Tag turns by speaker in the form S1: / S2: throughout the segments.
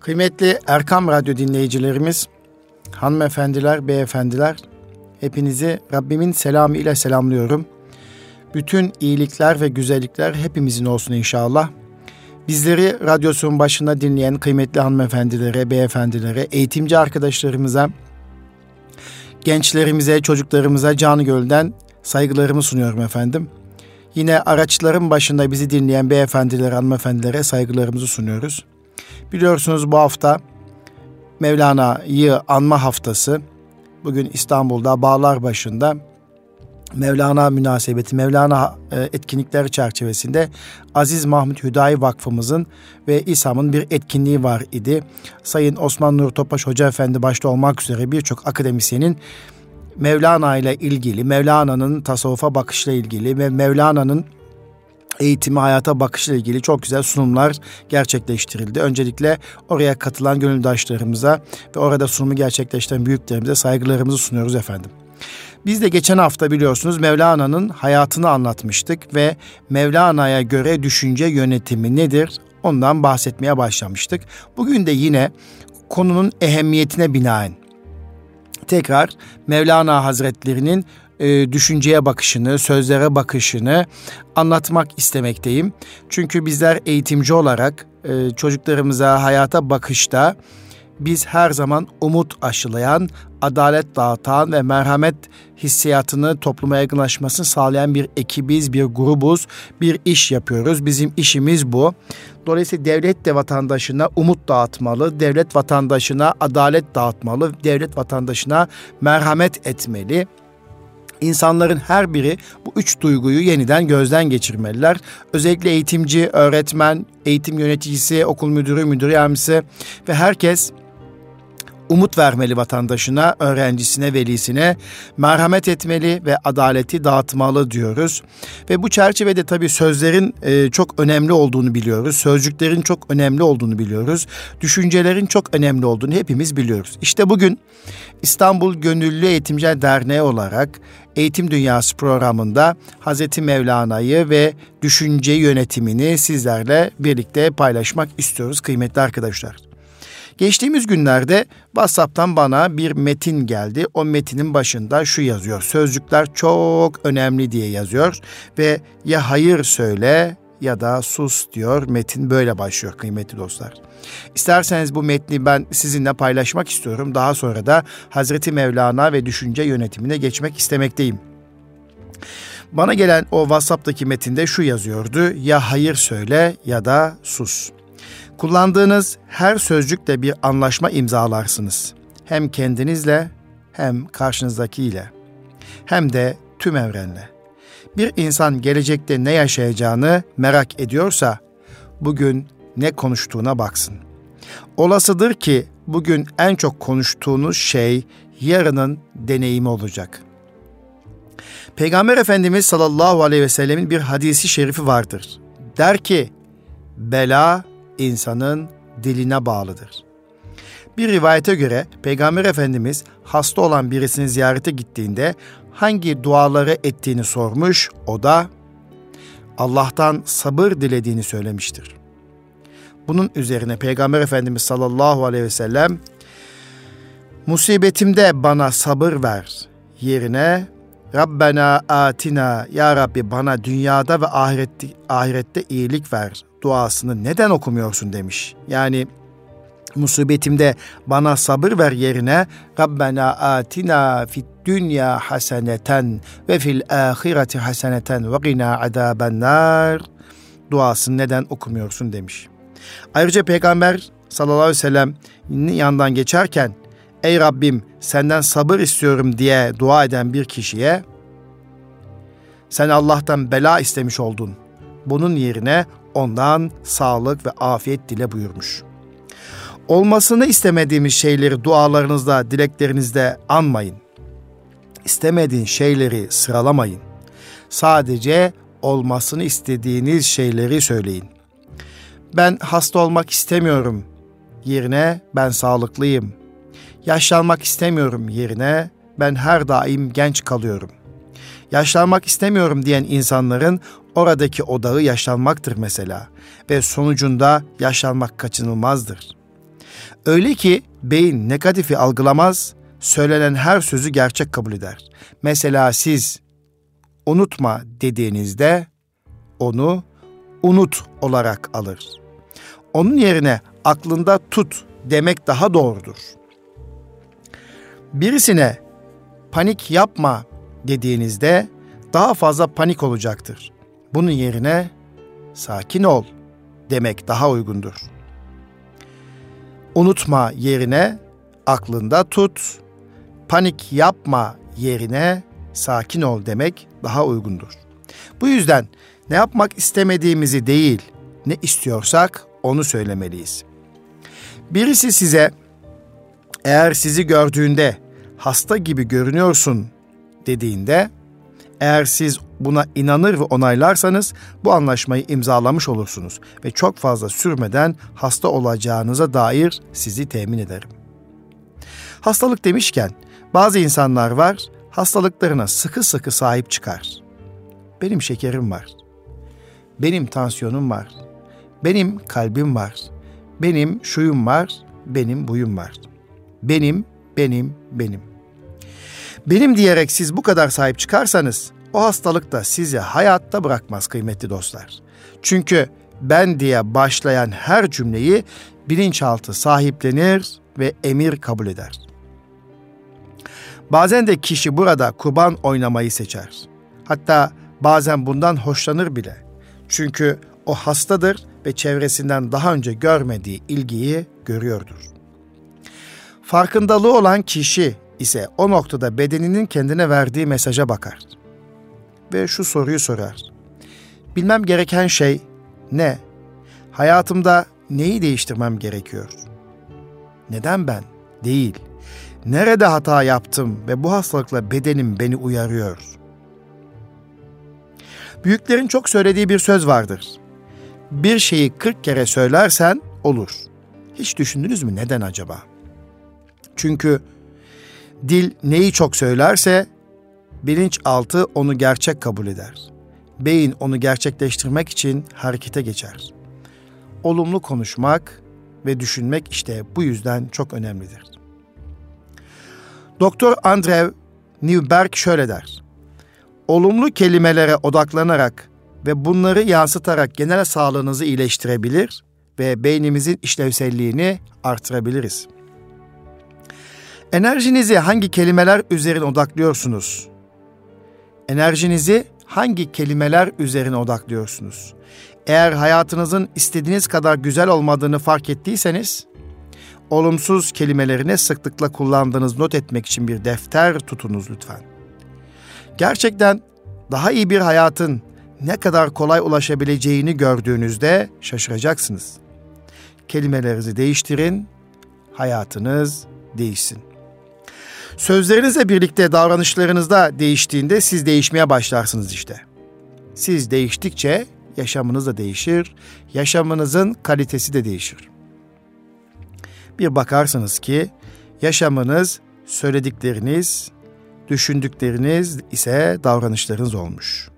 S1: Kıymetli Erkam Radyo dinleyicilerimiz, hanımefendiler, beyefendiler, hepinizi Rabbimin selamı ile selamlıyorum. Bütün iyilikler ve güzellikler hepimizin olsun inşallah. Bizleri radyosunun başında dinleyen kıymetli hanımefendilere, beyefendilere, eğitimci arkadaşlarımıza, gençlerimize, çocuklarımıza canı gölden saygılarımı sunuyorum efendim. Yine araçların başında bizi dinleyen beyefendilere, hanımefendilere saygılarımızı sunuyoruz. Biliyorsunuz bu hafta Mevlana'yı anma haftası. Bugün İstanbul'da Bağlar başında Mevlana münasebeti, Mevlana e, etkinlikleri çerçevesinde Aziz Mahmut Hüdayi Vakfımızın ve İSAM'ın bir etkinliği var idi. Sayın Osman Nur Topaş Hoca Efendi başta olmak üzere birçok akademisyenin Mevlana ile ilgili, Mevlana'nın tasavvufa bakışla ilgili ve Mevlana'nın eğitimi, hayata bakışla ilgili çok güzel sunumlar gerçekleştirildi. Öncelikle oraya katılan gönüldaşlarımıza ve orada sunumu gerçekleştiren büyüklerimize saygılarımızı sunuyoruz efendim. Biz de geçen hafta biliyorsunuz Mevlana'nın hayatını anlatmıştık ve Mevlana'ya göre düşünce yönetimi nedir ondan bahsetmeye başlamıştık. Bugün de yine konunun ehemmiyetine binaen tekrar Mevlana Hazretlerinin e, düşünceye bakışını, sözlere bakışını anlatmak istemekteyim. Çünkü bizler eğitimci olarak e, çocuklarımıza hayata bakışta biz her zaman umut aşılayan, adalet dağıtan ve merhamet hissiyatını topluma yaygınlaşmasını sağlayan bir ekibiz, bir grubuz, bir iş yapıyoruz. Bizim işimiz bu. Dolayısıyla devlet de vatandaşına umut dağıtmalı, devlet vatandaşına adalet dağıtmalı, devlet vatandaşına merhamet etmeli. İnsanların her biri bu üç duyguyu yeniden gözden geçirmeliler. Özellikle eğitimci, öğretmen, eğitim yöneticisi, okul müdürü, müdür yardımcısı ve herkes umut vermeli vatandaşına, öğrencisine, velisine, merhamet etmeli ve adaleti dağıtmalı diyoruz. Ve bu çerçevede tabii sözlerin e, çok önemli olduğunu biliyoruz. Sözcüklerin çok önemli olduğunu biliyoruz. Düşüncelerin çok önemli olduğunu hepimiz biliyoruz. İşte bugün İstanbul Gönüllü Eğitimciler Derneği olarak Eğitim Dünyası programında Hazreti Mevlana'yı ve düşünce yönetimini sizlerle birlikte paylaşmak istiyoruz kıymetli arkadaşlar. Geçtiğimiz günlerde WhatsApp'tan bana bir metin geldi. O metinin başında şu yazıyor. Sözcükler çok önemli diye yazıyor ve ya hayır söyle ya da sus diyor. Metin böyle başlıyor kıymetli dostlar. İsterseniz bu metni ben sizinle paylaşmak istiyorum. Daha sonra da Hazreti Mevlana ve düşünce yönetimine geçmek istemekteyim. Bana gelen o WhatsApp'taki metinde şu yazıyordu. Ya hayır söyle ya da sus. Kullandığınız her sözcükle bir anlaşma imzalarsınız. Hem kendinizle hem karşınızdakiyle hem de tüm evrenle. Bir insan gelecekte ne yaşayacağını merak ediyorsa bugün ne konuştuğuna baksın. Olasıdır ki bugün en çok konuştuğunuz şey yarının deneyimi olacak. Peygamber Efendimiz sallallahu aleyhi ve sellemin bir hadisi şerifi vardır. Der ki, bela insanın diline bağlıdır. Bir rivayete göre Peygamber Efendimiz hasta olan birisini ziyarete gittiğinde hangi duaları ettiğini sormuş, o da Allah'tan sabır dilediğini söylemiştir. Bunun üzerine Peygamber Efendimiz sallallahu aleyhi ve sellem musibetimde bana sabır ver yerine Rabbena atina ya Rabbi bana dünyada ve ahirette, ahirette iyilik ver duasını neden okumuyorsun demiş. Yani musibetimde bana sabır ver yerine Rabbena atina fit dünya haseneten ve fil ahireti haseneten ve gina azabennar duasını neden okumuyorsun demiş. Ayrıca Peygamber sallallahu aleyhi ve sellem yandan geçerken ey Rabbim senden sabır istiyorum diye dua eden bir kişiye sen Allah'tan bela istemiş oldun. Bunun yerine ondan sağlık ve afiyet dile buyurmuş. Olmasını istemediğimiz şeyleri dualarınızda, dileklerinizde anmayın. İstemediğin şeyleri sıralamayın. Sadece olmasını istediğiniz şeyleri söyleyin. Ben hasta olmak istemiyorum yerine ben sağlıklıyım. Yaşlanmak istemiyorum yerine ben her daim genç kalıyorum. Yaşlanmak istemiyorum diyen insanların oradaki odağı yaşlanmaktır mesela ve sonucunda yaşlanmak kaçınılmazdır. Öyle ki beyin negatifi algılamaz, söylenen her sözü gerçek kabul eder. Mesela siz unutma dediğinizde onu unut olarak alır. Onun yerine aklında tut demek daha doğrudur. Birisine panik yapma dediğinizde daha fazla panik olacaktır. Bunun yerine sakin ol demek daha uygundur. Unutma yerine aklında tut, panik yapma yerine sakin ol demek daha uygundur. Bu yüzden ne yapmak istemediğimizi değil, ne istiyorsak onu söylemeliyiz. Birisi size eğer sizi gördüğünde hasta gibi görünüyorsun dediğinde eğer siz buna inanır ve onaylarsanız bu anlaşmayı imzalamış olursunuz ve çok fazla sürmeden hasta olacağınıza dair sizi temin ederim. Hastalık demişken bazı insanlar var hastalıklarına sıkı sıkı sahip çıkar. Benim şekerim var. Benim tansiyonum var. Benim kalbim var. Benim şuyum var, benim buyum var. Benim, benim, benim. Benim diyerek siz bu kadar sahip çıkarsanız o hastalık da sizi hayatta bırakmaz kıymetli dostlar. Çünkü ben diye başlayan her cümleyi bilinçaltı sahiplenir ve emir kabul eder. Bazen de kişi burada kurban oynamayı seçer. Hatta bazen bundan hoşlanır bile. Çünkü o hastadır ve çevresinden daha önce görmediği ilgiyi görüyordur. Farkındalığı olan kişi ise o noktada bedeninin kendine verdiği mesaja bakar. Ve şu soruyu sorar. Bilmem gereken şey ne? Hayatımda neyi değiştirmem gerekiyor? Neden ben? Değil. Nerede hata yaptım ve bu hastalıkla bedenim beni uyarıyor? Büyüklerin çok söylediği bir söz vardır. Bir şeyi 40 kere söylersen olur. Hiç düşündünüz mü neden acaba? Çünkü dil neyi çok söylerse bilinçaltı onu gerçek kabul eder. Beyin onu gerçekleştirmek için harekete geçer. Olumlu konuşmak ve düşünmek işte bu yüzden çok önemlidir. Doktor Andrew Newberg şöyle der. Olumlu kelimelere odaklanarak ve bunları yansıtarak genel sağlığınızı iyileştirebilir ve beynimizin işlevselliğini artırabiliriz. Enerjinizi hangi kelimeler üzerine odaklıyorsunuz? Enerjinizi hangi kelimeler üzerine odaklıyorsunuz? Eğer hayatınızın istediğiniz kadar güzel olmadığını fark ettiyseniz, olumsuz kelimelerini sıklıkla kullandığınız not etmek için bir defter tutunuz lütfen. Gerçekten daha iyi bir hayatın ne kadar kolay ulaşabileceğini gördüğünüzde şaşıracaksınız. Kelimelerinizi değiştirin, hayatınız değişsin. Sözlerinizle birlikte davranışlarınızda değiştiğinde siz değişmeye başlarsınız işte. Siz değiştikçe yaşamınız da değişir, yaşamınızın kalitesi de değişir. Bir bakarsınız ki yaşamınız, söyledikleriniz, düşündükleriniz ise davranışlarınız olmuş.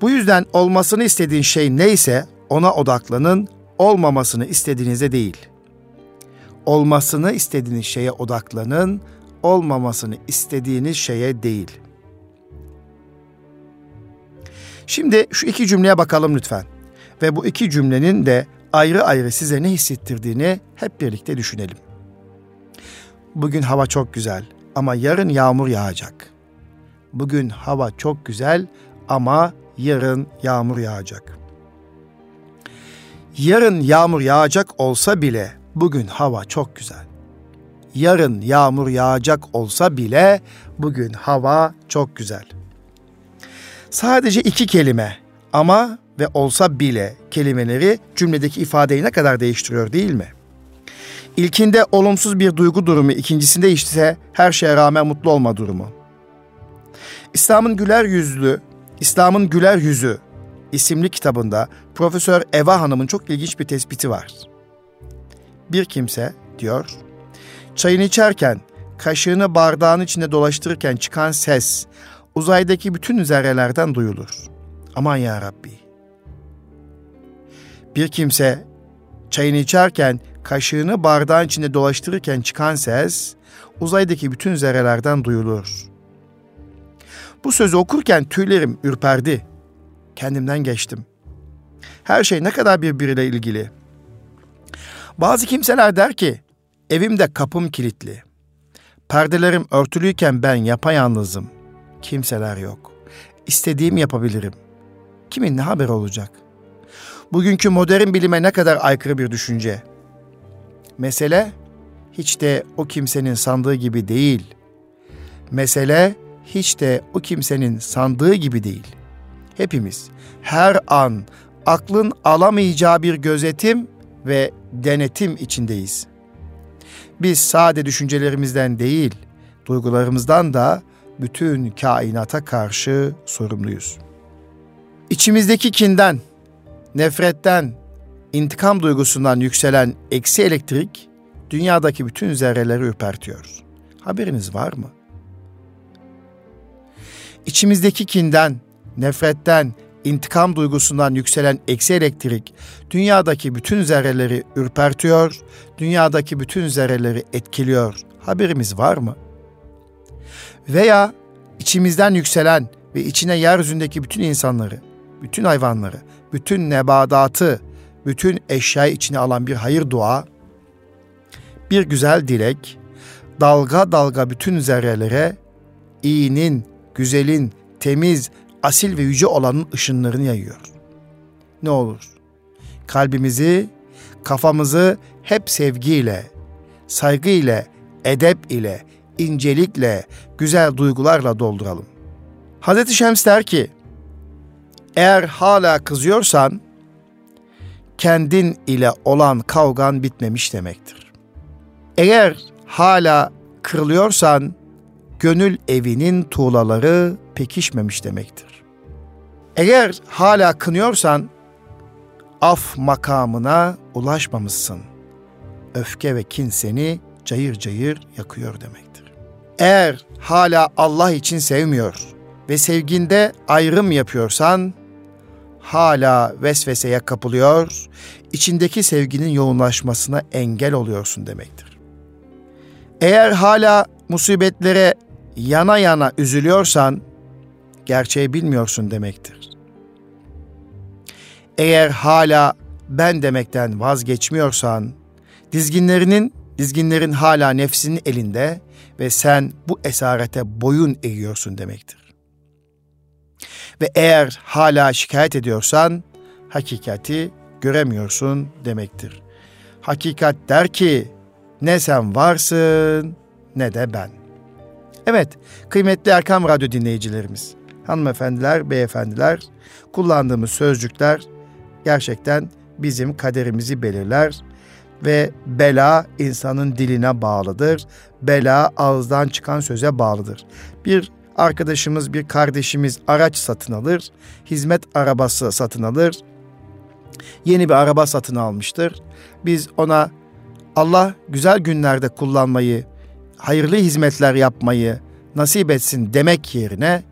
S1: Bu yüzden olmasını istediğin şey neyse ona odaklanın, olmamasını istediğinize değil. Olmasını istediğiniz şeye odaklanın, olmamasını istediğiniz şeye değil. Şimdi şu iki cümleye bakalım lütfen. Ve bu iki cümlenin de ayrı ayrı size ne hissettirdiğini hep birlikte düşünelim. Bugün hava çok güzel ama yarın yağmur yağacak. Bugün hava çok güzel ama yarın yağmur yağacak. Yarın yağmur yağacak olsa bile bugün hava çok güzel. Yarın yağmur yağacak olsa bile bugün hava çok güzel. Sadece iki kelime ama ve olsa bile kelimeleri cümledeki ifadeyi ne kadar değiştiriyor değil mi? İlkinde olumsuz bir duygu durumu, ikincisinde ise her şeye rağmen mutlu olma durumu. İslam'ın güler yüzlü, İslam'ın güler yüzü isimli kitabında Profesör Eva Hanım'ın çok ilginç bir tespiti var. Bir kimse diyor, çayını içerken, kaşığını bardağın içinde dolaştırırken çıkan ses uzaydaki bütün zerrelerden duyulur. Aman ya Rabbi. Bir kimse çayını içerken kaşığını bardağın içinde dolaştırırken çıkan ses uzaydaki bütün zerrelerden duyulur. Bu sözü okurken tüylerim ürperdi. Kendimden geçtim. Her şey ne kadar birbiriyle ilgili. Bazı kimseler der ki, evimde kapım kilitli. Perdelerim örtülüyken ben yapayalnızım. Kimseler yok. İstediğim yapabilirim. Kimin ne haber olacak? Bugünkü modern bilime ne kadar aykırı bir düşünce. Mesele hiç de o kimsenin sandığı gibi değil. Mesele hiç de o kimsenin sandığı gibi değil. Hepimiz her an aklın alamayacağı bir gözetim ve denetim içindeyiz. Biz sade düşüncelerimizden değil, duygularımızdan da bütün kainata karşı sorumluyuz. İçimizdeki kinden, nefretten, intikam duygusundan yükselen eksi elektrik dünyadaki bütün zerreleri ürpertiyor. Haberiniz var mı? İçimizdeki kinden, nefretten, intikam duygusundan yükselen eksi elektrik dünyadaki bütün zerreleri ürpertiyor, dünyadaki bütün zerreleri etkiliyor. Haberimiz var mı? Veya içimizden yükselen ve içine yeryüzündeki bütün insanları, bütün hayvanları, bütün nebadatı, bütün eşyayı içine alan bir hayır dua, bir güzel dilek, dalga dalga bütün zerrelere iyinin, güzelin, temiz, asil ve yüce olanın ışınlarını yayıyor. Ne olur? Kalbimizi, kafamızı hep sevgiyle, saygı ile, edep ile, incelikle, güzel duygularla dolduralım. Hazreti Şems der ki, eğer hala kızıyorsan, kendin ile olan kavgan bitmemiş demektir. Eğer hala kırılıyorsan, gönül evinin tuğlaları pekişmemiş demektir. Eğer hala kınıyorsan af makamına ulaşmamışsın. Öfke ve kin seni cayır cayır yakıyor demektir. Eğer hala Allah için sevmiyor ve sevginde ayrım yapıyorsan hala vesveseye kapılıyor, içindeki sevginin yoğunlaşmasına engel oluyorsun demektir. Eğer hala musibetlere yana yana üzülüyorsan gerçeği bilmiyorsun demektir. Eğer hala ben demekten vazgeçmiyorsan, dizginlerinin, dizginlerin hala nefsinin elinde ve sen bu esarete boyun eğiyorsun demektir. Ve eğer hala şikayet ediyorsan, hakikati göremiyorsun demektir. Hakikat der ki, ne sen varsın ne de ben. Evet, kıymetli Erkam Radyo dinleyicilerimiz, hanımefendiler, beyefendiler, kullandığımız sözcükler gerçekten bizim kaderimizi belirler ve bela insanın diline bağlıdır. Bela ağızdan çıkan söze bağlıdır. Bir arkadaşımız, bir kardeşimiz araç satın alır, hizmet arabası satın alır. Yeni bir araba satın almıştır. Biz ona Allah güzel günlerde kullanmayı, hayırlı hizmetler yapmayı nasip etsin demek yerine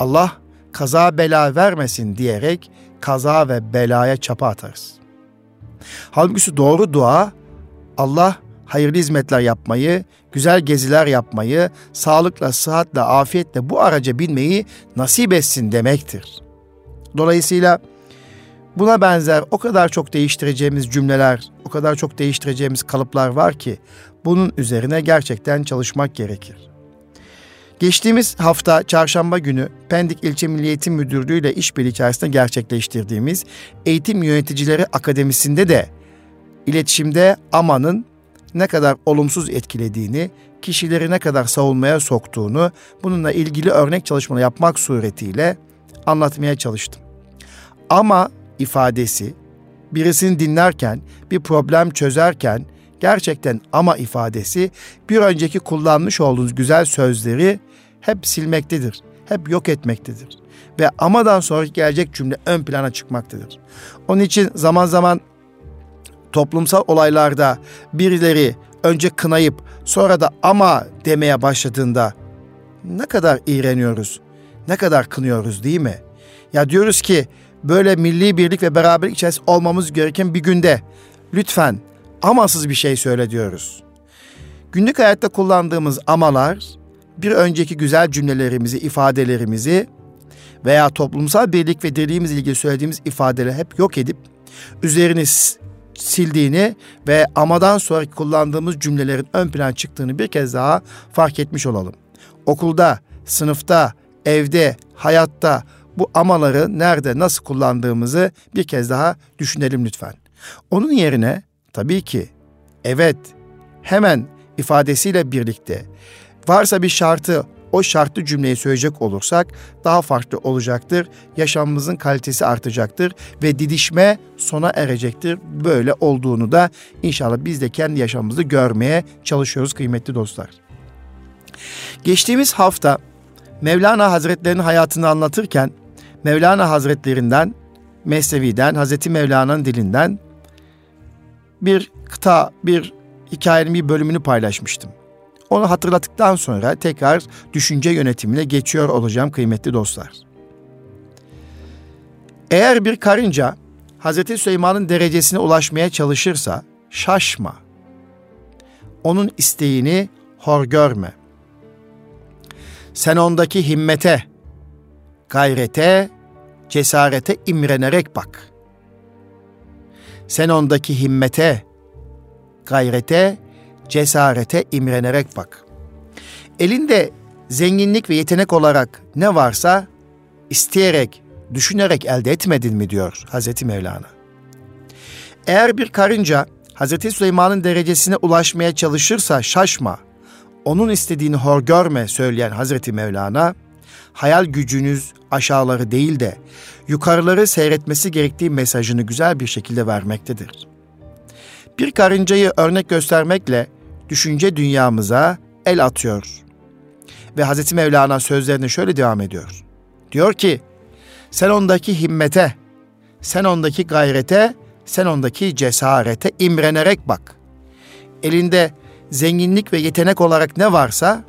S1: Allah kaza bela vermesin diyerek kaza ve belaya çapa atarız. Halbuki doğru dua Allah hayırlı hizmetler yapmayı, güzel geziler yapmayı, sağlıkla, sıhhatle, afiyetle bu araca binmeyi nasip etsin demektir. Dolayısıyla buna benzer o kadar çok değiştireceğimiz cümleler, o kadar çok değiştireceğimiz kalıplar var ki bunun üzerine gerçekten çalışmak gerekir. Geçtiğimiz hafta çarşamba günü Pendik İlçe Milli Eğitim Müdürlüğü ile işbirliği içerisinde gerçekleştirdiğimiz Eğitim Yöneticileri Akademisi'nde de iletişimde AMA'nın ne kadar olumsuz etkilediğini, kişileri ne kadar savunmaya soktuğunu, bununla ilgili örnek çalışmalar yapmak suretiyle anlatmaya çalıştım. Ama ifadesi birisini dinlerken, bir problem çözerken gerçekten ama ifadesi bir önceki kullanmış olduğunuz güzel sözleri hep silmektedir. Hep yok etmektedir. Ve amadan sonra gelecek cümle ön plana çıkmaktadır. Onun için zaman zaman toplumsal olaylarda birileri önce kınayıp sonra da ama demeye başladığında ne kadar iğreniyoruz, ne kadar kınıyoruz değil mi? Ya diyoruz ki böyle milli birlik ve beraberlik içerisinde olmamız gereken bir günde lütfen amasız bir şey söyle diyoruz. Günlük hayatta kullandığımız amalar bir önceki güzel cümlelerimizi, ifadelerimizi veya toplumsal birlik ve dirliğimizle ilgili söylediğimiz ifadeleri hep yok edip üzerini sildiğini ve amadan sonra kullandığımız cümlelerin ön plan çıktığını bir kez daha fark etmiş olalım. Okulda, sınıfta, evde, hayatta bu amaları nerede nasıl kullandığımızı bir kez daha düşünelim lütfen. Onun yerine tabii ki evet hemen ifadesiyle birlikte varsa bir şartı o şartlı cümleyi söyleyecek olursak daha farklı olacaktır. Yaşamımızın kalitesi artacaktır ve didişme sona erecektir. Böyle olduğunu da inşallah biz de kendi yaşamımızda görmeye çalışıyoruz kıymetli dostlar. Geçtiğimiz hafta Mevlana Hazretlerinin hayatını anlatırken Mevlana Hazretlerinden, Mesnevi'den, Hazreti Mevlana'nın dilinden bir kıta, bir hikayenin bir bölümünü paylaşmıştım. Onu hatırlattıktan sonra tekrar düşünce yönetimine geçiyor olacağım kıymetli dostlar. Eğer bir karınca Hazreti Süleyman'ın derecesine ulaşmaya çalışırsa şaşma. Onun isteğini hor görme. Sen ondaki himmete, gayrete, cesarete imrenerek bak. Sen ondaki himmete, gayrete, cesarete imrenerek bak. Elinde zenginlik ve yetenek olarak ne varsa isteyerek, düşünerek elde etmedin mi diyor Hazreti Mevlana. Eğer bir karınca Hazreti Süleyman'ın derecesine ulaşmaya çalışırsa şaşma, onun istediğini hor görme söyleyen Hazreti Mevlana, hayal gücünüz aşağıları değil de yukarıları seyretmesi gerektiği mesajını güzel bir şekilde vermektedir. Bir karıncayı örnek göstermekle düşünce dünyamıza el atıyor. Ve Hazreti Mevlana sözlerine şöyle devam ediyor. Diyor ki, sen ondaki himmete, sen ondaki gayrete, sen ondaki cesarete imrenerek bak. Elinde zenginlik ve yetenek olarak ne varsa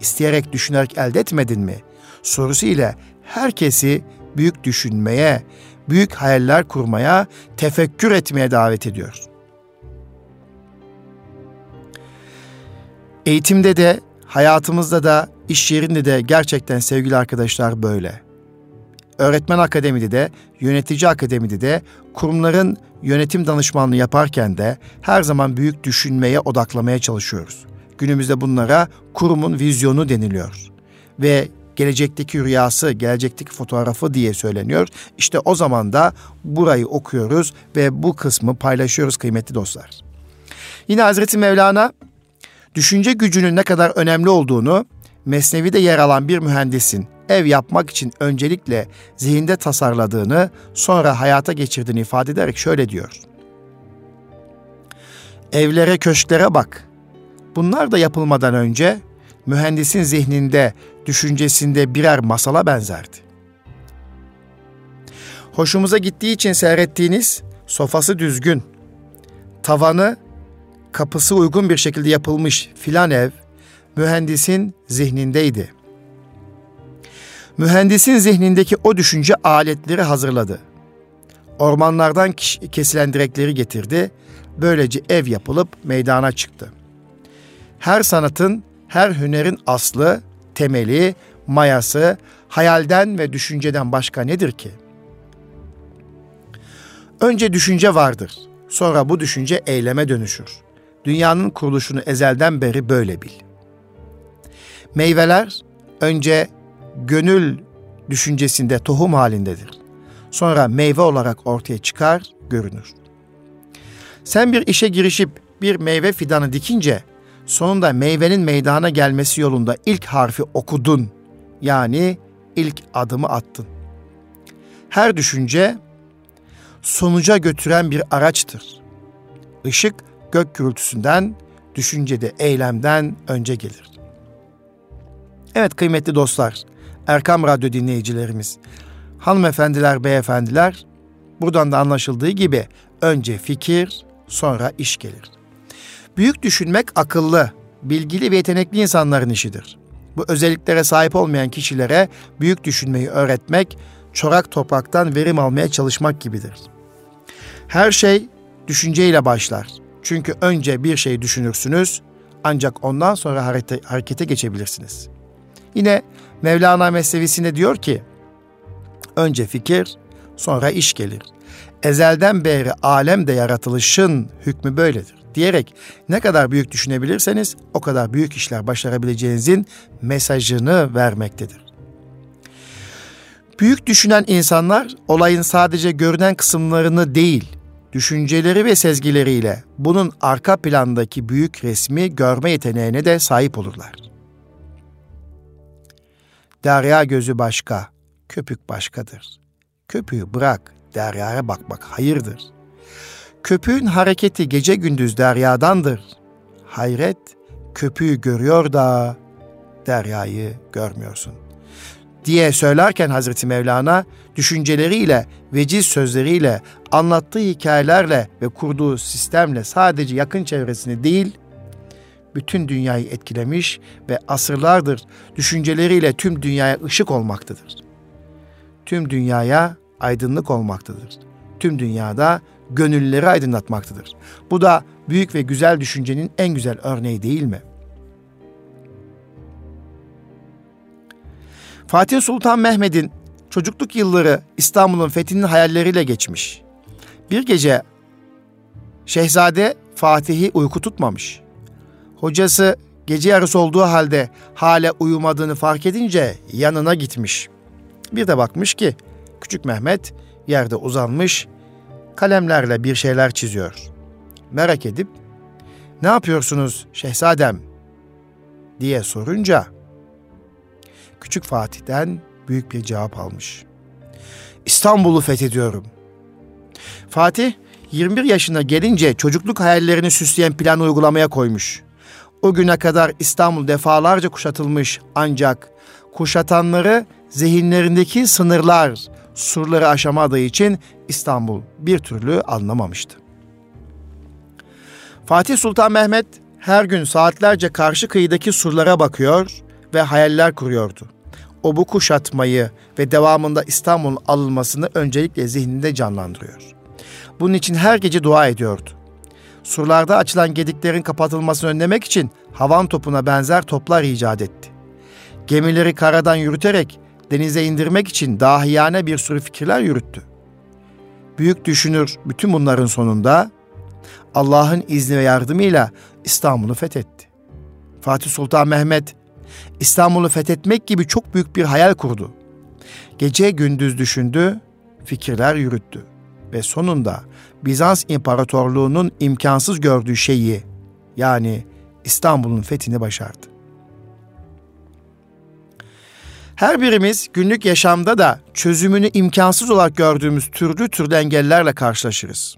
S1: isteyerek düşünerek elde etmedin mi? Sorusu ile herkesi büyük düşünmeye, büyük hayaller kurmaya, tefekkür etmeye davet ediyor. Eğitimde de, hayatımızda da, iş yerinde de gerçekten sevgili arkadaşlar böyle. Öğretmen akademide de, yönetici akademide de, kurumların yönetim danışmanlığı yaparken de her zaman büyük düşünmeye odaklamaya çalışıyoruz. Günümüzde bunlara kurumun vizyonu deniliyor. Ve gelecekteki rüyası, gelecekteki fotoğrafı diye söyleniyor. İşte o zaman da burayı okuyoruz ve bu kısmı paylaşıyoruz kıymetli dostlar. Yine Hazreti Mevlana düşünce gücünün ne kadar önemli olduğunu Mesnevi'de yer alan bir mühendisin ev yapmak için öncelikle zihinde tasarladığını, sonra hayata geçirdiğini ifade ederek şöyle diyor. Evlere, köşklere bak. Bunlar da yapılmadan önce mühendisin zihninde, düşüncesinde birer masala benzerdi. Hoşumuza gittiği için seyrettiğiniz sofası düzgün, tavanı kapısı uygun bir şekilde yapılmış filan ev mühendisin zihnindeydi. Mühendisin zihnindeki o düşünce aletleri hazırladı. Ormanlardan kesilen direkleri getirdi. Böylece ev yapılıp meydana çıktı. Her sanatın, her hünerin aslı, temeli, mayası hayalden ve düşünceden başka nedir ki? Önce düşünce vardır. Sonra bu düşünce eyleme dönüşür. Dünyanın kuruluşunu ezelden beri böyle bil. Meyveler önce gönül düşüncesinde tohum halindedir. Sonra meyve olarak ortaya çıkar, görünür. Sen bir işe girişip bir meyve fidanı dikince sonunda meyvenin meydana gelmesi yolunda ilk harfi okudun. Yani ilk adımı attın. Her düşünce sonuca götüren bir araçtır. Işık gök gürültüsünden, düşüncede eylemden önce gelir. Evet kıymetli dostlar, Erkam Radyo dinleyicilerimiz, hanımefendiler, beyefendiler, buradan da anlaşıldığı gibi önce fikir, sonra iş gelir. Büyük düşünmek akıllı, bilgili ve yetenekli insanların işidir. Bu özelliklere sahip olmayan kişilere büyük düşünmeyi öğretmek, çorak topraktan verim almaya çalışmak gibidir. Her şey düşünceyle başlar. Çünkü önce bir şey düşünürsünüz ancak ondan sonra harekete, harekete geçebilirsiniz. Yine Mevlana Mesnevisinde diyor ki, önce fikir, sonra iş gelir. Ezelden beri alem de yaratılışın hükmü böyledir diyerek ne kadar büyük düşünebilirseniz o kadar büyük işler başarabileceğinizin mesajını vermektedir. Büyük düşünen insanlar olayın sadece görünen kısımlarını değil, düşünceleri ve sezgileriyle bunun arka plandaki büyük resmi görme yeteneğine de sahip olurlar. Derya gözü başka, köpük başkadır. Köpüğü bırak, deryaya bakmak hayırdır. Köpüğün hareketi gece gündüz deryadandır. Hayret, köpüğü görüyor da deryayı görmüyorsun. Diye söylerken Hazreti Mevlana düşünceleriyle, veciz sözleriyle, anlattığı hikayelerle ve kurduğu sistemle sadece yakın çevresini değil, bütün dünyayı etkilemiş ve asırlardır düşünceleriyle tüm dünyaya ışık olmaktadır. Tüm dünyaya aydınlık olmaktadır. Tüm dünyada gönülleri aydınlatmaktadır. Bu da büyük ve güzel düşüncenin en güzel örneği değil mi? Fatih Sultan Mehmet'in çocukluk yılları İstanbul'un fethinin hayalleriyle geçmiş. Bir gece Şehzade Fatih'i uyku tutmamış. Hocası gece yarısı olduğu halde hala uyumadığını fark edince yanına gitmiş. Bir de bakmış ki küçük Mehmet yerde uzanmış kalemlerle bir şeyler çiziyor. Merak edip ne yapıyorsunuz şehzadem diye sorunca Küçük Fatih'ten büyük bir cevap almış. İstanbul'u fethediyorum. Fatih 21 yaşına gelince çocukluk hayallerini süsleyen plan uygulamaya koymuş. O güne kadar İstanbul defalarca kuşatılmış ancak kuşatanları zihinlerindeki sınırlar, surları aşamadığı için İstanbul bir türlü anlamamıştı. Fatih Sultan Mehmet her gün saatlerce karşı kıyıdaki surlara bakıyor ve hayaller kuruyordu. O bu kuşatmayı ve devamında İstanbul'un alınmasını öncelikle zihninde canlandırıyor. Bunun için her gece dua ediyordu. Surlarda açılan gediklerin kapatılmasını önlemek için havan topuna benzer toplar icat etti. Gemileri karadan yürüterek denize indirmek için dahiyane bir sürü fikirler yürüttü. Büyük düşünür bütün bunların sonunda Allah'ın izni ve yardımıyla İstanbul'u fethetti. Fatih Sultan Mehmet İstanbul'u fethetmek gibi çok büyük bir hayal kurdu. Gece gündüz düşündü, fikirler yürüttü ve sonunda Bizans İmparatorluğu'nun imkansız gördüğü şeyi yani İstanbul'un fethini başardı. Her birimiz günlük yaşamda da çözümünü imkansız olarak gördüğümüz türlü türlü engellerle karşılaşırız.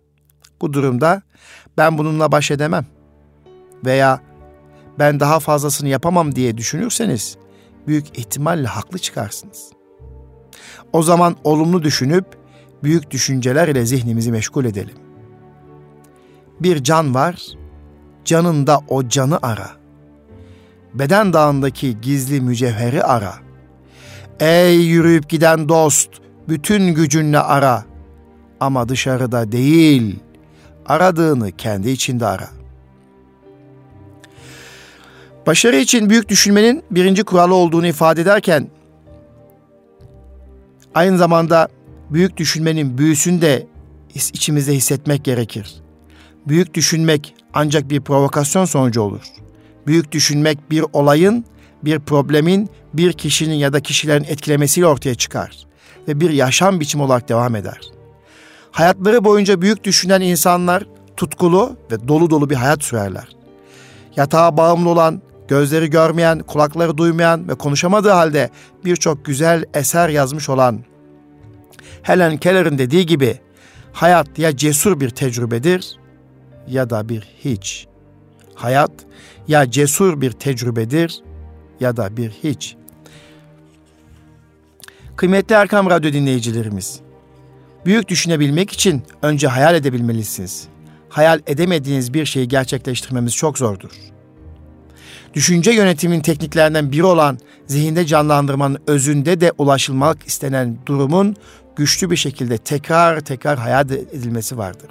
S1: Bu durumda ben bununla baş edemem veya ben daha fazlasını yapamam diye düşünürseniz büyük ihtimalle haklı çıkarsınız. O zaman olumlu düşünüp büyük düşünceler ile zihnimizi meşgul edelim. Bir can var, canında o canı ara. Beden dağındaki gizli mücevheri ara. Ey yürüyüp giden dost, bütün gücünle ara. Ama dışarıda değil, aradığını kendi içinde ara.'' Başarı için büyük düşünmenin birinci kuralı olduğunu ifade ederken aynı zamanda büyük düşünmenin büyüsünü de içimizde hissetmek gerekir. Büyük düşünmek ancak bir provokasyon sonucu olur. Büyük düşünmek bir olayın, bir problemin, bir kişinin ya da kişilerin etkilemesiyle ortaya çıkar ve bir yaşam biçimi olarak devam eder. Hayatları boyunca büyük düşünen insanlar tutkulu ve dolu dolu bir hayat sürerler. Yatağa bağımlı olan, gözleri görmeyen, kulakları duymayan ve konuşamadığı halde birçok güzel eser yazmış olan Helen Keller'in dediği gibi hayat ya cesur bir tecrübedir ya da bir hiç. Hayat ya cesur bir tecrübedir ya da bir hiç. Kıymetli Erkam Radyo dinleyicilerimiz, büyük düşünebilmek için önce hayal edebilmelisiniz. Hayal edemediğiniz bir şeyi gerçekleştirmemiz çok zordur düşünce yönetimin tekniklerinden biri olan zihinde canlandırmanın özünde de ulaşılmak istenen durumun güçlü bir şekilde tekrar tekrar hayal edilmesi vardır.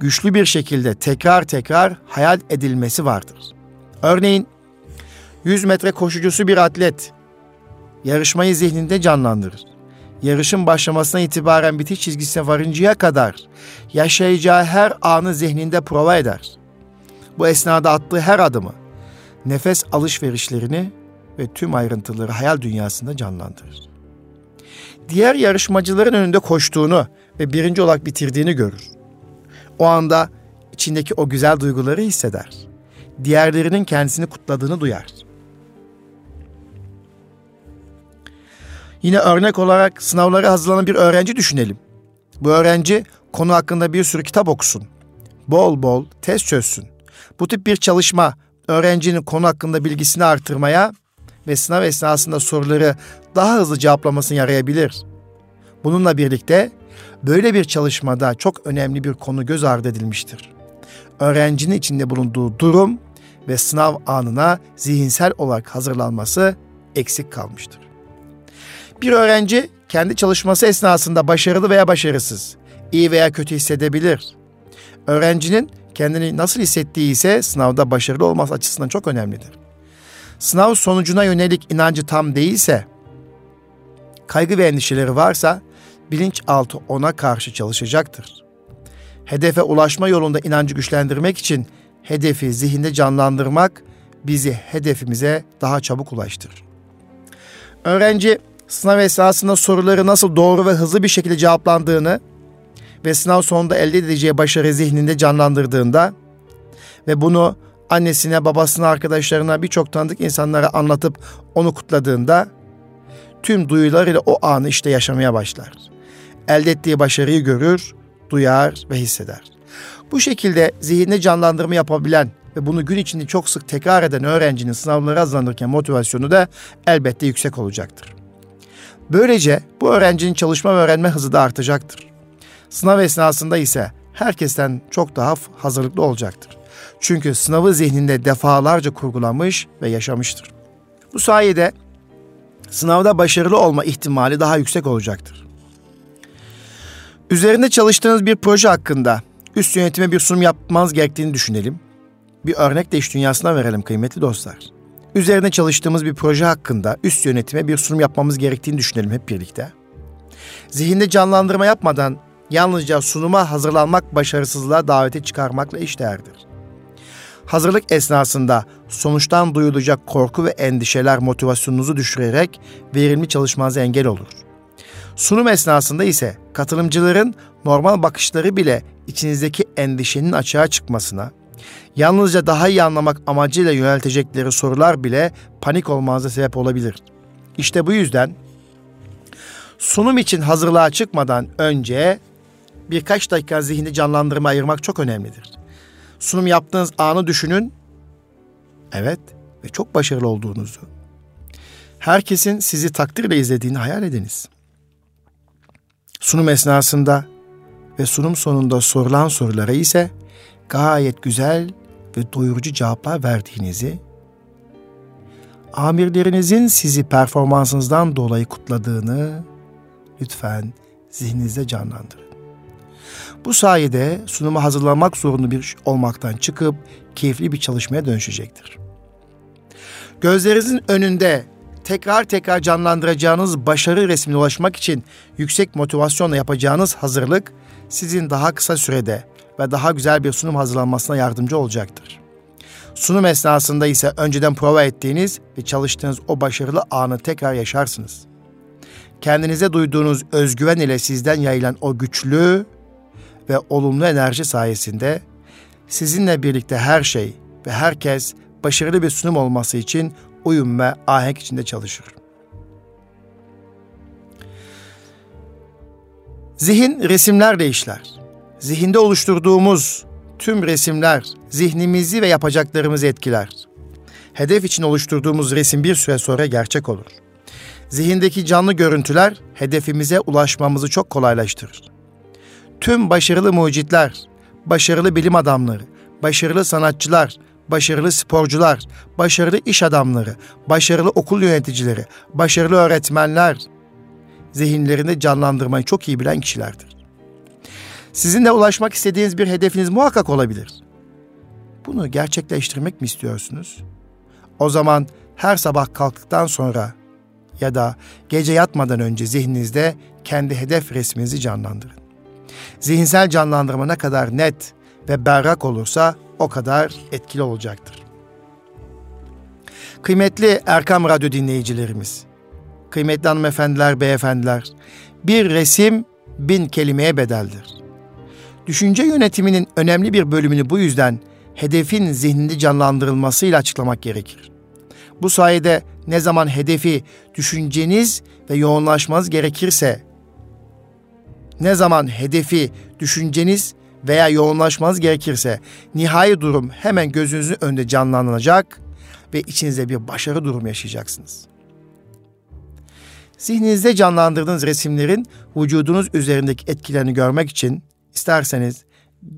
S1: güçlü bir şekilde tekrar tekrar hayal edilmesi vardır. Örneğin 100 metre koşucusu bir atlet yarışmayı zihninde canlandırır. Yarışın başlamasına itibaren bitiş çizgisine varıncaya kadar yaşayacağı her anı zihninde prova eder. Bu esnada attığı her adımı, nefes alışverişlerini ve tüm ayrıntıları hayal dünyasında canlandırır. Diğer yarışmacıların önünde koştuğunu ve birinci olarak bitirdiğini görür. O anda içindeki o güzel duyguları hisseder. Diğerlerinin kendisini kutladığını duyar. Yine örnek olarak sınavlara hazırlanan bir öğrenci düşünelim. Bu öğrenci konu hakkında bir sürü kitap okusun. Bol bol test çözsün. Bu tip bir çalışma öğrencinin konu hakkında bilgisini artırmaya ve sınav esnasında soruları daha hızlı cevaplamasını yarayabilir. Bununla birlikte böyle bir çalışmada çok önemli bir konu göz ardı edilmiştir. Öğrencinin içinde bulunduğu durum ve sınav anına zihinsel olarak hazırlanması eksik kalmıştır. Bir öğrenci kendi çalışması esnasında başarılı veya başarısız, iyi veya kötü hissedebilir. Öğrencinin kendini nasıl hissettiği ise sınavda başarılı olması açısından çok önemlidir. Sınav sonucuna yönelik inancı tam değilse, kaygı ve endişeleri varsa bilinçaltı ona karşı çalışacaktır. Hedefe ulaşma yolunda inancı güçlendirmek için hedefi zihinde canlandırmak bizi hedefimize daha çabuk ulaştırır. Öğrenci sınav esasında soruları nasıl doğru ve hızlı bir şekilde cevaplandığını ve sınav sonunda elde edeceği başarı zihninde canlandırdığında ve bunu annesine, babasına, arkadaşlarına, birçok tanıdık insanlara anlatıp onu kutladığında tüm duyularıyla o anı işte yaşamaya başlar. Elde ettiği başarıyı görür, duyar ve hisseder. Bu şekilde zihinde canlandırma yapabilen ve bunu gün içinde çok sık tekrar eden öğrencinin sınavlara hazırlanırken motivasyonu da elbette yüksek olacaktır. Böylece bu öğrencinin çalışma ve öğrenme hızı da artacaktır. Sınav esnasında ise herkesten çok daha hazırlıklı olacaktır. Çünkü sınavı zihninde defalarca kurgulamış ve yaşamıştır. Bu sayede sınavda başarılı olma ihtimali daha yüksek olacaktır. Üzerinde çalıştığınız bir proje hakkında üst yönetime bir sunum yapmanız gerektiğini düşünelim. Bir örnek de iş dünyasına verelim kıymetli dostlar. Üzerine çalıştığımız bir proje hakkında üst yönetime bir sunum yapmamız gerektiğini düşünelim hep birlikte. Zihinde canlandırma yapmadan yalnızca sunuma hazırlanmak başarısızlığa daveti çıkarmakla eşdeğerdir. Hazırlık esnasında sonuçtan duyulacak korku ve endişeler motivasyonunuzu düşürerek verimli çalışmanıza engel olur. Sunum esnasında ise katılımcıların normal bakışları bile içinizdeki endişenin açığa çıkmasına, yalnızca daha iyi anlamak amacıyla yöneltecekleri sorular bile panik olmanıza sebep olabilir. İşte bu yüzden sunum için hazırlığa çıkmadan önce birkaç dakika zihni canlandırma ayırmak çok önemlidir. Sunum yaptığınız anı düşünün. Evet ve çok başarılı olduğunuzu. Herkesin sizi takdirle izlediğini hayal ediniz. Sunum esnasında ve sunum sonunda sorulan sorulara ise gayet güzel ve doyurucu cevaplar verdiğinizi, amirlerinizin sizi performansınızdan dolayı kutladığını lütfen zihninizde canlandırın. Bu sayede sunumu hazırlamak zorunda bir olmaktan çıkıp keyifli bir çalışmaya dönüşecektir. Gözlerinizin önünde tekrar tekrar canlandıracağınız başarı resmine ulaşmak için yüksek motivasyonla yapacağınız hazırlık sizin daha kısa sürede ve daha güzel bir sunum hazırlanmasına yardımcı olacaktır. Sunum esnasında ise önceden prova ettiğiniz ve çalıştığınız o başarılı anı tekrar yaşarsınız. Kendinize duyduğunuz özgüven ile sizden yayılan o güçlü ve olumlu enerji sayesinde sizinle birlikte her şey ve herkes başarılı bir sunum olması için uyum ve ahenk içinde çalışır. Zihin resimlerle işler. Zihinde oluşturduğumuz tüm resimler zihnimizi ve yapacaklarımızı etkiler. Hedef için oluşturduğumuz resim bir süre sonra gerçek olur. Zihindeki canlı görüntüler hedefimize ulaşmamızı çok kolaylaştırır. Tüm başarılı mucitler, başarılı bilim adamları, başarılı sanatçılar, başarılı sporcular, başarılı iş adamları, başarılı okul yöneticileri, başarılı öğretmenler zihinlerinde canlandırmayı çok iyi bilen kişilerdir. Sizin de ulaşmak istediğiniz bir hedefiniz muhakkak olabilir. Bunu gerçekleştirmek mi istiyorsunuz? O zaman her sabah kalktıktan sonra ya da gece yatmadan önce zihninizde kendi hedef resminizi canlandırın. Zihinsel canlandırma ne kadar net ve berrak olursa o kadar etkili olacaktır. Kıymetli Erkam Radyo dinleyicilerimiz, kıymetli hanımefendiler, beyefendiler, bir resim bin kelimeye bedeldir. Düşünce yönetiminin önemli bir bölümünü bu yüzden hedefin zihninde canlandırılmasıyla açıklamak gerekir. Bu sayede ne zaman hedefi düşünceniz ve yoğunlaşmanız gerekirse, ne zaman hedefi düşünceniz veya yoğunlaşmanız gerekirse nihai durum hemen gözünüzün önünde canlanacak ve içinizde bir başarı durumu yaşayacaksınız. Zihninizde canlandırdığınız resimlerin vücudunuz üzerindeki etkilerini görmek için isterseniz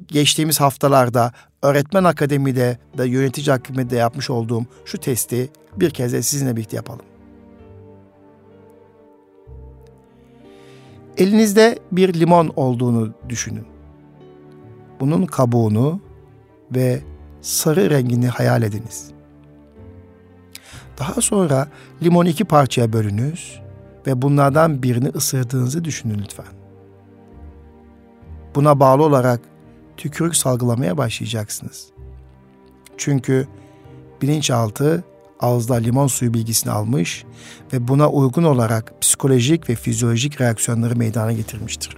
S1: geçtiğimiz haftalarda öğretmen akademide ve yönetici akademide yapmış olduğum şu testi bir kez de sizinle birlikte yapalım. Elinizde bir limon olduğunu düşünün. Bunun kabuğunu ve sarı rengini hayal ediniz. Daha sonra limonu iki parçaya bölünüz ve bunlardan birini ısırdığınızı düşünün lütfen. Buna bağlı olarak tükürük salgılamaya başlayacaksınız. Çünkü bilinçaltı ağızda limon suyu bilgisini almış ve buna uygun olarak psikolojik ve fizyolojik reaksiyonları meydana getirmiştir.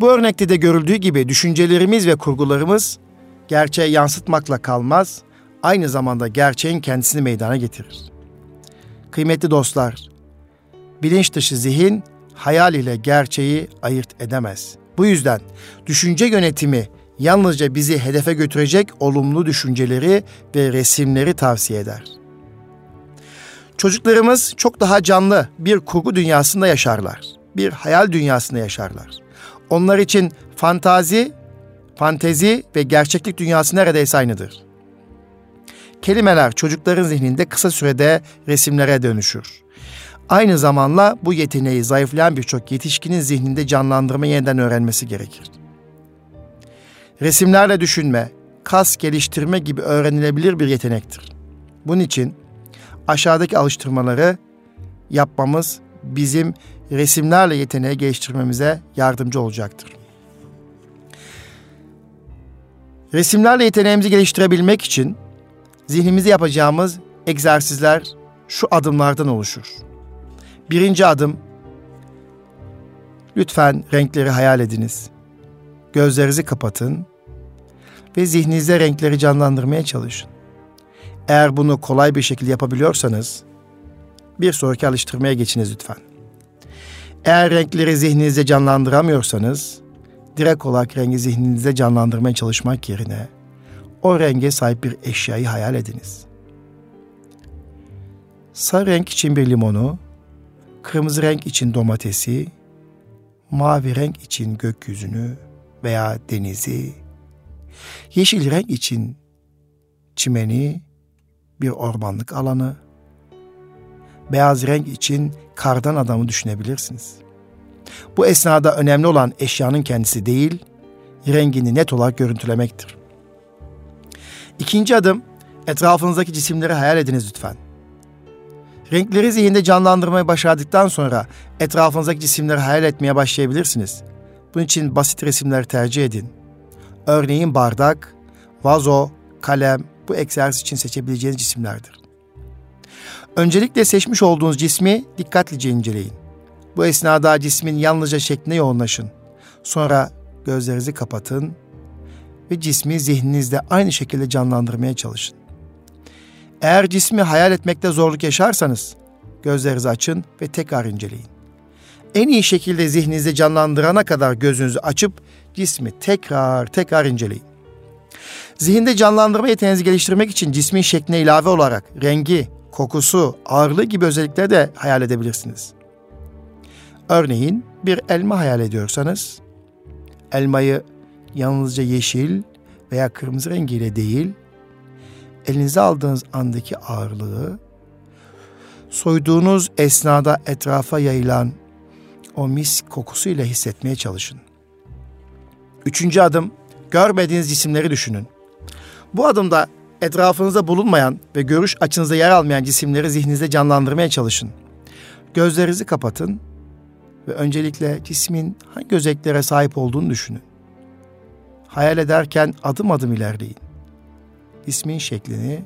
S1: Bu örnekte de görüldüğü gibi düşüncelerimiz ve kurgularımız gerçeği yansıtmakla kalmaz, aynı zamanda gerçeğin kendisini meydana getirir. Kıymetli dostlar, bilinç dışı zihin hayal ile gerçeği ayırt edemez. Bu yüzden düşünce yönetimi yalnızca bizi hedefe götürecek olumlu düşünceleri ve resimleri tavsiye eder. Çocuklarımız çok daha canlı bir kurgu dünyasında yaşarlar. Bir hayal dünyasında yaşarlar. Onlar için fantazi, fantezi ve gerçeklik dünyası neredeyse aynıdır. Kelimeler çocukların zihninde kısa sürede resimlere dönüşür. Aynı zamanla bu yeteneği zayıflayan birçok yetişkinin zihninde canlandırma yeniden öğrenmesi gerekir. Resimlerle düşünme, kas geliştirme gibi öğrenilebilir bir yetenektir. Bunun için aşağıdaki alıştırmaları yapmamız bizim resimlerle yeteneği geliştirmemize yardımcı olacaktır. Resimlerle yeteneğimizi geliştirebilmek için zihnimizde yapacağımız egzersizler şu adımlardan oluşur. Birinci adım, lütfen renkleri hayal ediniz. Gözlerinizi kapatın ve zihninizde renkleri canlandırmaya çalışın. Eğer bunu kolay bir şekilde yapabiliyorsanız, bir sonraki alıştırmaya geçiniz lütfen. Eğer renkleri zihninizde canlandıramıyorsanız, direkt olarak rengi zihninizde canlandırmaya çalışmak yerine o renge sahip bir eşyayı hayal ediniz. Sarı renk için bir limonu, kırmızı renk için domatesi, mavi renk için gökyüzünü veya denizi, yeşil renk için çimeni, bir ormanlık alanı, beyaz renk için kardan adamı düşünebilirsiniz. Bu esnada önemli olan eşyanın kendisi değil, rengini net olarak görüntülemektir. İkinci adım, etrafınızdaki cisimleri hayal ediniz lütfen. Renkleri zihinde canlandırmayı başardıktan sonra etrafınızdaki cisimleri hayal etmeye başlayabilirsiniz. Bunun için basit resimler tercih edin. Örneğin bardak, vazo, kalem bu egzersiz için seçebileceğiniz cisimlerdir. Öncelikle seçmiş olduğunuz cismi dikkatlice inceleyin. Bu esnada cismin yalnızca şekline yoğunlaşın. Sonra gözlerinizi kapatın ve cismi zihninizde aynı şekilde canlandırmaya çalışın. Eğer cismi hayal etmekte zorluk yaşarsanız gözlerinizi açın ve tekrar inceleyin. En iyi şekilde zihninizde canlandırana kadar gözünüzü açıp cismi tekrar tekrar inceleyin. Zihinde canlandırma yeteneğinizi geliştirmek için cismin şekline ilave olarak rengi, kokusu, ağırlığı gibi özellikleri de hayal edebilirsiniz. Örneğin bir elma hayal ediyorsanız, elmayı yalnızca yeşil veya kırmızı rengiyle değil, elinize aldığınız andaki ağırlığı, soyduğunuz esnada etrafa yayılan o mis kokusuyla hissetmeye çalışın. Üçüncü adım, görmediğiniz cisimleri düşünün. Bu adımda etrafınızda bulunmayan ve görüş açınızda yer almayan cisimleri zihninizde canlandırmaya çalışın. Gözlerinizi kapatın ve öncelikle cismin hangi özelliklere sahip olduğunu düşünün. Hayal ederken adım adım ilerleyin. İsmin şeklini,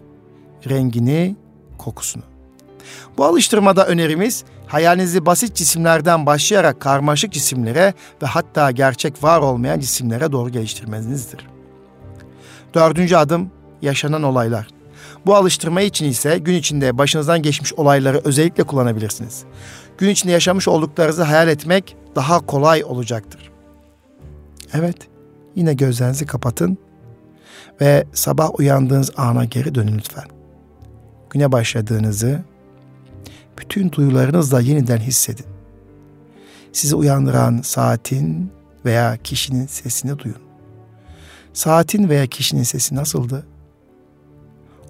S1: rengini, kokusunu. Bu alıştırmada önerimiz hayalinizi basit cisimlerden başlayarak karmaşık cisimlere ve hatta gerçek var olmayan cisimlere doğru geliştirmenizdir. Dördüncü adım yaşanan olaylar. Bu alıştırma için ise gün içinde başınızdan geçmiş olayları özellikle kullanabilirsiniz. Gün içinde yaşamış olduklarınızı hayal etmek daha kolay olacaktır. Evet, yine gözlerinizi kapatın ve sabah uyandığınız ana geri dönün lütfen. Güne başladığınızı bütün duyularınızla yeniden hissedin. Sizi uyandıran saatin veya kişinin sesini duyun. Saatin veya kişinin sesi nasıldı?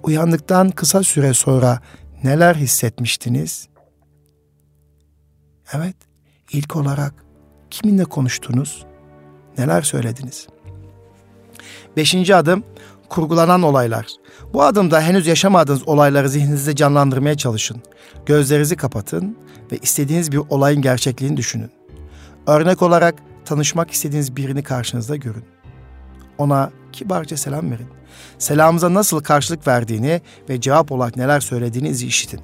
S1: Uyandıktan kısa süre sonra neler hissetmiştiniz? Evet, ilk olarak kiminle konuştunuz? Neler söylediniz? Beşinci adım kurgulanan olaylar. Bu adımda henüz yaşamadığınız olayları zihninizde canlandırmaya çalışın. Gözlerinizi kapatın ve istediğiniz bir olayın gerçekliğini düşünün. Örnek olarak tanışmak istediğiniz birini karşınızda görün. Ona kibarca selam verin. Selamınıza nasıl karşılık verdiğini ve cevap olarak neler söylediğini işitin.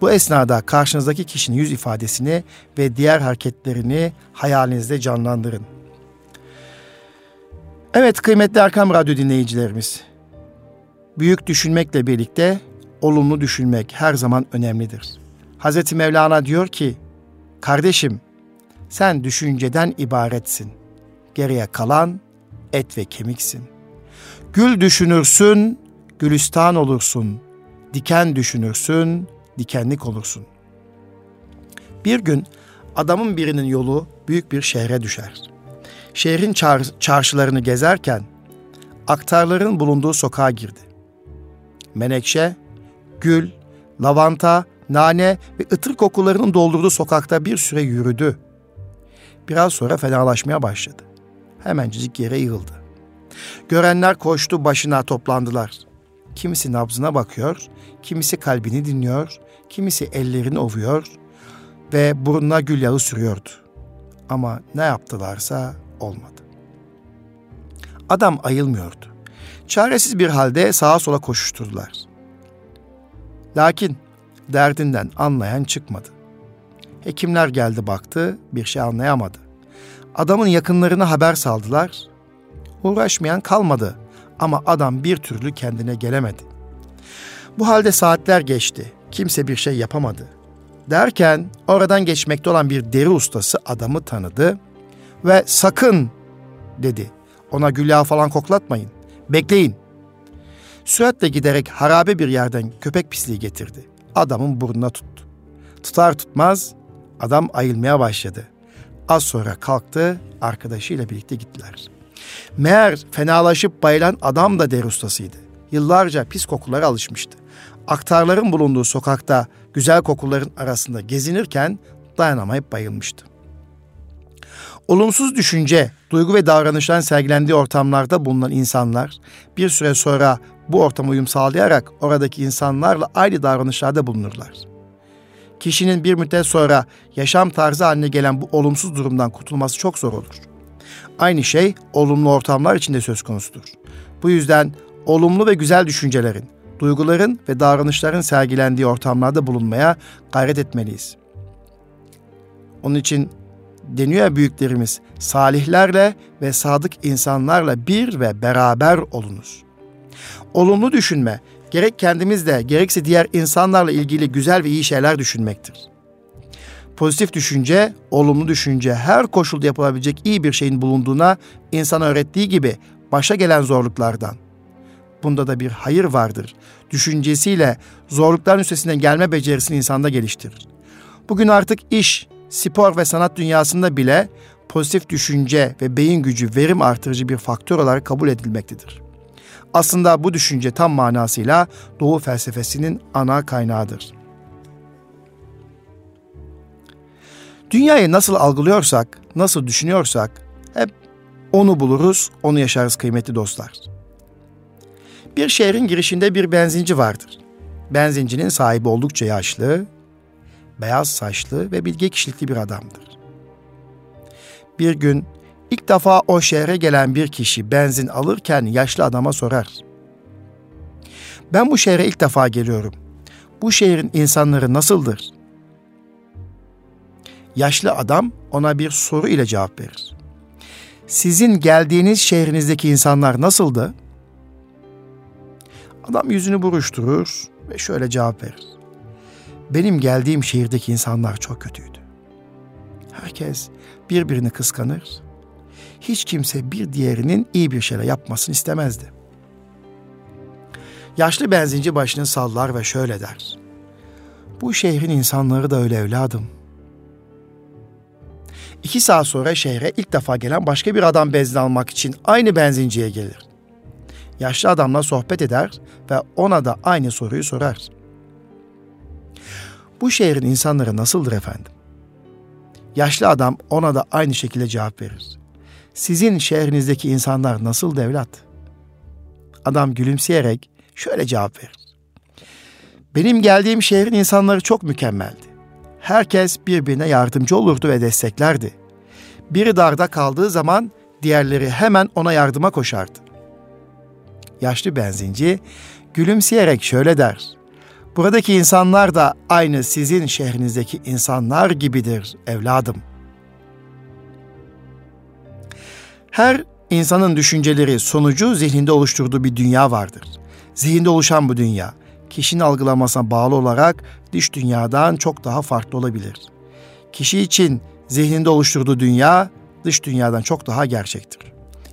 S1: Bu esnada karşınızdaki kişinin yüz ifadesini ve diğer hareketlerini hayalinizde canlandırın. Evet kıymetli Erkam Radyo dinleyicilerimiz. Büyük düşünmekle birlikte olumlu düşünmek her zaman önemlidir. Hazreti Mevlana diyor ki, kardeşim sen düşünceden ibaretsin. Geriye kalan et ve kemiksin. Gül düşünürsün, gülistan olursun. Diken düşünürsün, dikenlik olursun. Bir gün adamın birinin yolu büyük bir şehre düşer. Şehrin çar- çarşılarını gezerken aktarların bulunduğu sokağa girdi. Menekşe, gül, lavanta, nane ve ıtır kokularının doldurduğu sokakta bir süre yürüdü. Biraz sonra fenalaşmaya başladı. Hemencik yere yığıldı. Görenler koştu başına toplandılar. Kimisi nabzına bakıyor, kimisi kalbini dinliyor, kimisi ellerini ovuyor ve burnuna gül yağı sürüyordu. Ama ne yaptılarsa olmadı. Adam ayılmıyordu. Çaresiz bir halde sağa sola koşuşturdular. Lakin derdinden anlayan çıkmadı. Hekimler geldi baktı, bir şey anlayamadı. Adamın yakınlarına haber saldılar. Uğraşmayan kalmadı ama adam bir türlü kendine gelemedi. Bu halde saatler geçti. Kimse bir şey yapamadı. Derken oradan geçmekte olan bir deri ustası adamı tanıdı ve sakın dedi. Ona gül falan koklatmayın. Bekleyin. Süratle giderek harabe bir yerden köpek pisliği getirdi. Adamın burnuna tuttu. Tutar tutmaz adam ayılmaya başladı. Az sonra kalktı, arkadaşıyla birlikte gittiler. Meğer fenalaşıp bayılan adam da der ustasıydı. Yıllarca pis kokulara alışmıştı. Aktarların bulunduğu sokakta güzel kokuların arasında gezinirken dayanamayıp bayılmıştı. Olumsuz düşünce, duygu ve davranışların sergilendiği ortamlarda bulunan insanlar bir süre sonra bu ortama uyum sağlayarak oradaki insanlarla aynı davranışlarda bulunurlar. Kişinin bir müddet sonra yaşam tarzı haline gelen bu olumsuz durumdan kurtulması çok zor olur. Aynı şey olumlu ortamlar içinde söz konusudur. Bu yüzden olumlu ve güzel düşüncelerin, duyguların ve davranışların sergilendiği ortamlarda bulunmaya gayret etmeliyiz. Onun için deniyor büyüklerimiz, salihlerle ve sadık insanlarla bir ve beraber olunuz. Olumlu düşünme, gerek kendimizle gerekse diğer insanlarla ilgili güzel ve iyi şeyler düşünmektir. Pozitif düşünce, olumlu düşünce her koşulda yapılabilecek iyi bir şeyin bulunduğuna insana öğrettiği gibi başa gelen zorluklardan. Bunda da bir hayır vardır. Düşüncesiyle zorlukların üstesinden gelme becerisini insanda geliştirir. Bugün artık iş, spor ve sanat dünyasında bile pozitif düşünce ve beyin gücü verim artırıcı bir faktör olarak kabul edilmektedir. Aslında bu düşünce tam manasıyla Doğu felsefesinin ana kaynağıdır. Dünyayı nasıl algılıyorsak, nasıl düşünüyorsak hep onu buluruz, onu yaşarız kıymetli dostlar. Bir şehrin girişinde bir benzinci vardır. Benzincinin sahibi oldukça yaşlı, beyaz saçlı ve bilge kişilikli bir adamdır. Bir gün ilk defa o şehre gelen bir kişi benzin alırken yaşlı adama sorar. Ben bu şehre ilk defa geliyorum. Bu şehrin insanları nasıldır? Yaşlı adam ona bir soru ile cevap verir. Sizin geldiğiniz şehrinizdeki insanlar nasıldı? Adam yüzünü buruşturur ve şöyle cevap verir. Benim geldiğim şehirdeki insanlar çok kötüydü. Herkes birbirini kıskanır. Hiç kimse bir diğerinin iyi bir şeyler yapmasını istemezdi. Yaşlı benzinci başını sallar ve şöyle der. Bu şehrin insanları da öyle evladım. İki saat sonra şehre ilk defa gelen başka bir adam benzin almak için aynı benzinciye gelir. Yaşlı adamla sohbet eder ve ona da aynı soruyu sorar. Bu şehrin insanları nasıldır efendim? Yaşlı adam ona da aynı şekilde cevap verir. Sizin şehrinizdeki insanlar nasıl devlet? Adam gülümseyerek şöyle cevap verir. Benim geldiğim şehrin insanları çok mükemmeldi. Herkes birbirine yardımcı olurdu ve desteklerdi. Biri darda kaldığı zaman diğerleri hemen ona yardıma koşardı. Yaşlı benzinci gülümseyerek şöyle der. Buradaki insanlar da aynı sizin şehrinizdeki insanlar gibidir evladım. Her insanın düşünceleri sonucu zihninde oluşturduğu bir dünya vardır. Zihinde oluşan bu dünya kişinin algılamasına bağlı olarak dış dünyadan çok daha farklı olabilir. Kişi için zihninde oluşturduğu dünya dış dünyadan çok daha gerçektir.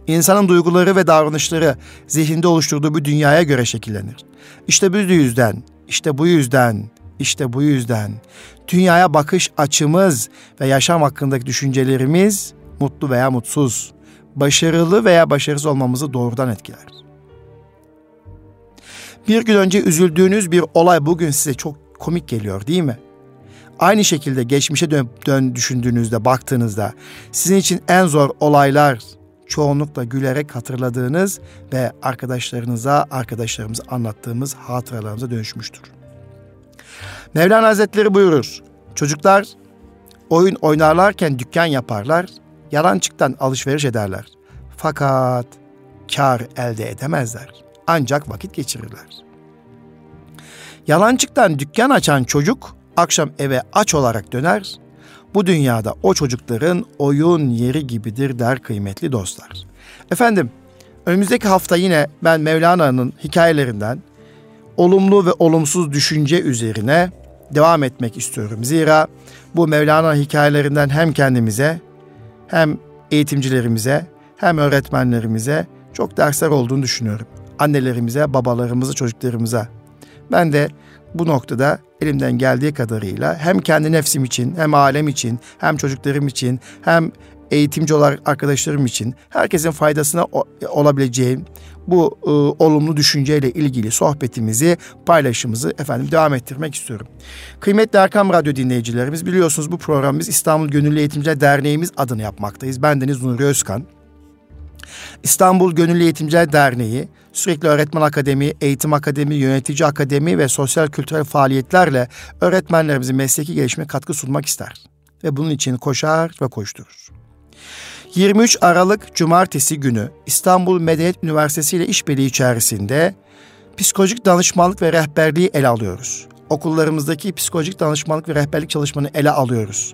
S1: İnsanın duyguları ve davranışları zihninde oluşturduğu bu dünyaya göre şekillenir. İşte bu yüzden, işte bu yüzden, işte bu yüzden dünyaya bakış açımız ve yaşam hakkındaki düşüncelerimiz mutlu veya mutsuz, başarılı veya başarısız olmamızı doğrudan etkiler. Bir gün önce üzüldüğünüz bir olay bugün size çok komik geliyor değil mi? Aynı şekilde geçmişe dön, dön düşündüğünüzde, baktığınızda sizin için en zor olaylar çoğunlukla gülerek hatırladığınız ve arkadaşlarınıza, arkadaşlarımıza anlattığımız hatıralarımıza dönüşmüştür. Mevlana Hazretleri buyurur. Çocuklar oyun oynarlarken dükkan yaparlar, yalancıktan alışveriş ederler. Fakat kar elde edemezler. Ancak vakit geçirirler. Yalancıktan dükkan açan çocuk akşam eve aç olarak döner. Bu dünyada o çocukların oyun yeri gibidir der kıymetli dostlar. Efendim önümüzdeki hafta yine ben Mevlana'nın hikayelerinden olumlu ve olumsuz düşünce üzerine devam etmek istiyorum. Zira bu Mevlana hikayelerinden hem kendimize hem eğitimcilerimize hem öğretmenlerimize çok dersler olduğunu düşünüyorum. Annelerimize, babalarımıza, çocuklarımıza. Ben de bu noktada elimden geldiği kadarıyla hem kendi nefsim için, hem alem için, hem çocuklarım için, hem eğitimci olarak arkadaşlarım için herkesin faydasına olabileceğim bu e, olumlu düşünceyle ilgili sohbetimizi, paylaşımımızı efendim devam ettirmek istiyorum. Kıymetli Erkam Radyo dinleyicilerimiz biliyorsunuz bu programımız İstanbul Gönüllü Eğitimciler Derneğimiz adını yapmaktayız. Ben Deniz Nuri Özkan. İstanbul Gönüllü Eğitimciler Derneği, Sürekli Öğretmen Akademi, Eğitim Akademi, Yönetici Akademi ve sosyal kültürel faaliyetlerle öğretmenlerimizin mesleki gelişime katkı sunmak ister. Ve bunun için koşar ve koşturur. 23 Aralık Cumartesi günü İstanbul Medeniyet Üniversitesi ile işbirliği içerisinde psikolojik danışmanlık ve rehberliği ele alıyoruz. Okullarımızdaki psikolojik danışmanlık ve rehberlik çalışmanı ele alıyoruz.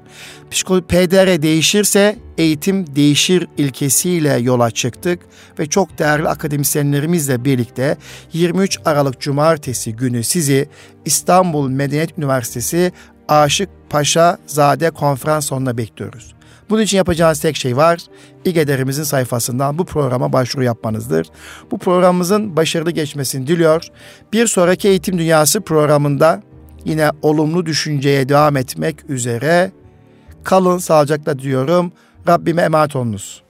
S1: Psikolo PDR değişirse eğitim değişir ilkesiyle yola çıktık ve çok değerli akademisyenlerimizle birlikte 23 Aralık Cumartesi günü sizi İstanbul Medeniyet Üniversitesi Aşık Paşa Zade konferans sonuna bekliyoruz. Bunun için yapacağınız tek şey var. İGEDER'imizin sayfasından bu programa başvuru yapmanızdır. Bu programımızın başarılı geçmesini diliyor. Bir sonraki Eğitim Dünyası programında yine olumlu düşünceye devam etmek üzere kalın sağlıcakla diyorum. Rabbime emanet olunuz.